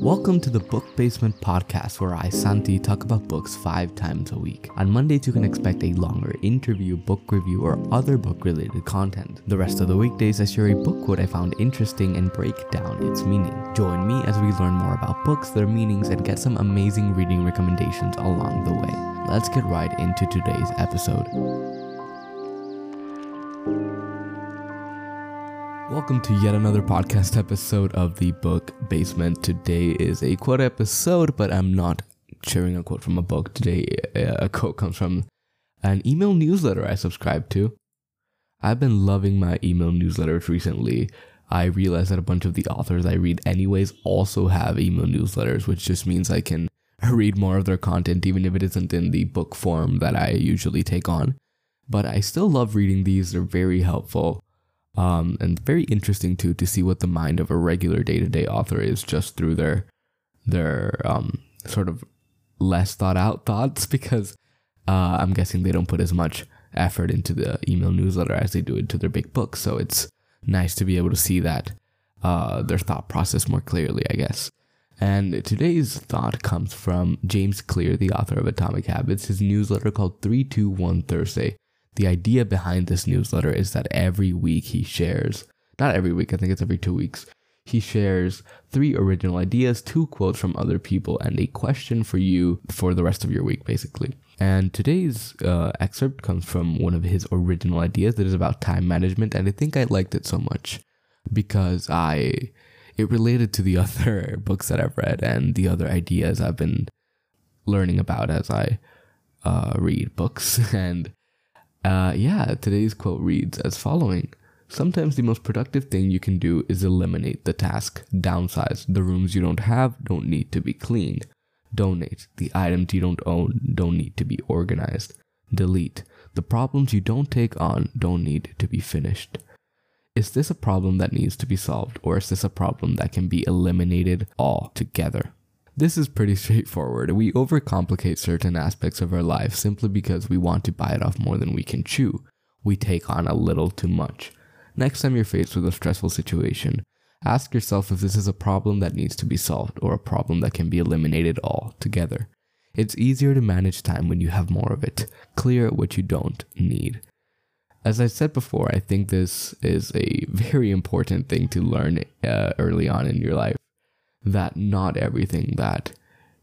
Welcome to the Book Basement podcast, where I, Santi, talk about books five times a week. On Mondays, you can expect a longer interview, book review, or other book related content. The rest of the weekdays, I share a book quote I found interesting and break down its meaning. Join me as we learn more about books, their meanings, and get some amazing reading recommendations along the way. Let's get right into today's episode. Welcome to yet another podcast episode of the Book Basement. Today is a quote episode, but I'm not sharing a quote from a book. Today, uh, a quote comes from an email newsletter I subscribe to. I've been loving my email newsletters recently. I realized that a bunch of the authors I read, anyways, also have email newsletters, which just means I can read more of their content, even if it isn't in the book form that I usually take on. But I still love reading these, they're very helpful um, and very interesting too to see what the mind of a regular day to day author is just through their their um, sort of less thought out thoughts because uh, I'm guessing they don't put as much effort into the email newsletter as they do into their big books. So it's nice to be able to see that uh, their thought process more clearly, I guess. And today's thought comes from James Clear, the author of Atomic Habits, his newsletter called 321 Thursday the idea behind this newsletter is that every week he shares, not every week, I think it's every two weeks, he shares three original ideas, two quotes from other people, and a question for you for the rest of your week, basically. And today's uh, excerpt comes from one of his original ideas that is about time management, and I think I liked it so much because I it related to the other books that I've read and the other ideas I've been learning about as I uh, read books, and uh, yeah, today's quote reads as following. Sometimes the most productive thing you can do is eliminate the task, downsize. The rooms you don't have don't need to be cleaned. Donate. The items you don't own don't need to be organized. Delete. The problems you don't take on don't need to be finished. Is this a problem that needs to be solved, or is this a problem that can be eliminated altogether? This is pretty straightforward. We overcomplicate certain aspects of our life simply because we want to bite off more than we can chew. We take on a little too much. Next time you're faced with a stressful situation, ask yourself if this is a problem that needs to be solved or a problem that can be eliminated altogether. It's easier to manage time when you have more of it. Clear what you don't need. As I said before, I think this is a very important thing to learn uh, early on in your life that not everything that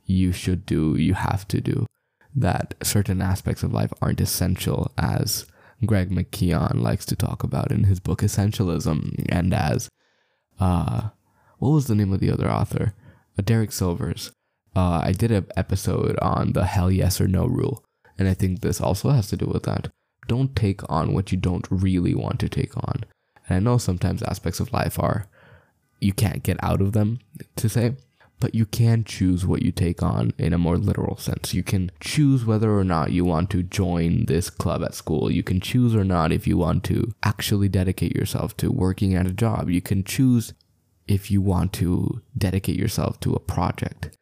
you should do, you have to do. That certain aspects of life aren't essential, as Greg McKeown likes to talk about in his book Essentialism, and as, uh, what was the name of the other author? Uh, Derek Sivers. Uh, I did an episode on the hell yes or no rule, and I think this also has to do with that. Don't take on what you don't really want to take on. And I know sometimes aspects of life are you can't get out of them to say but you can choose what you take on in a more literal sense. You can choose whether or not you want to join this club at school. You can choose or not if you want to actually dedicate yourself to working at a job. You can choose if you want to dedicate yourself to a project.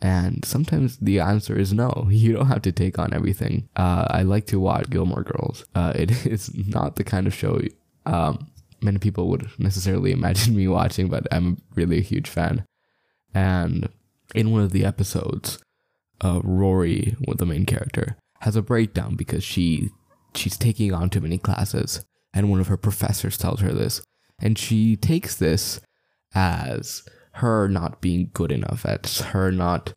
And sometimes the answer is no. You don't have to take on everything. Uh, I like to watch Gilmore Girls. Uh, it is not the kind of show um, many people would necessarily imagine me watching, but I'm really a huge fan. And in one of the episodes, uh, Rory, the main character, has a breakdown because she she's taking on too many classes, and one of her professors tells her this, and she takes this as her not being good enough, as her not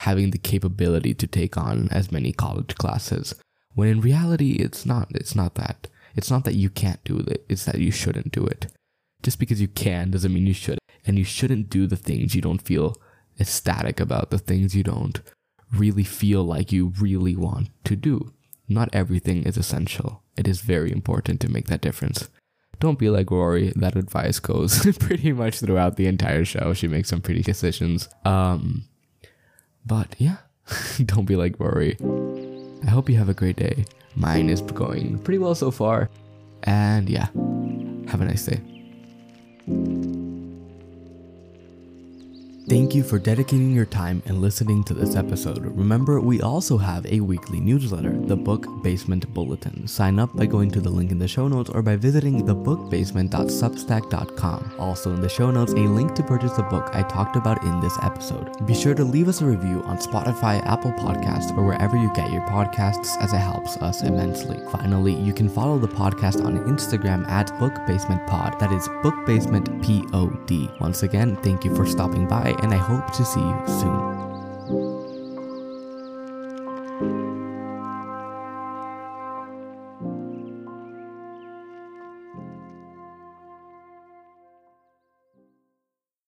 having the capability to take on as many college classes. When in reality, it's not. It's not that. It's not that you can't do it, it's that you shouldn't do it. Just because you can doesn't mean you should. And you shouldn't do the things you don't feel ecstatic about, the things you don't really feel like you really want to do. Not everything is essential. It is very important to make that difference. Don't be like Rory. That advice goes pretty much throughout the entire show. She makes some pretty decisions. Um, but yeah, don't be like Rory. I hope you have a great day. Mine is going pretty well so far. And yeah, have a nice day. Thank you for dedicating your time and listening to this episode. Remember, we also have a weekly newsletter, the Book Basement Bulletin. Sign up by going to the link in the show notes or by visiting thebookbasement.substack.com. Also in the show notes, a link to purchase the book I talked about in this episode. Be sure to leave us a review on Spotify, Apple Podcasts, or wherever you get your podcasts as it helps us immensely. Finally, you can follow the podcast on Instagram at Book Basement Pod. That is Book Basement P O D. Once again, thank you for stopping by and I hope to see you soon.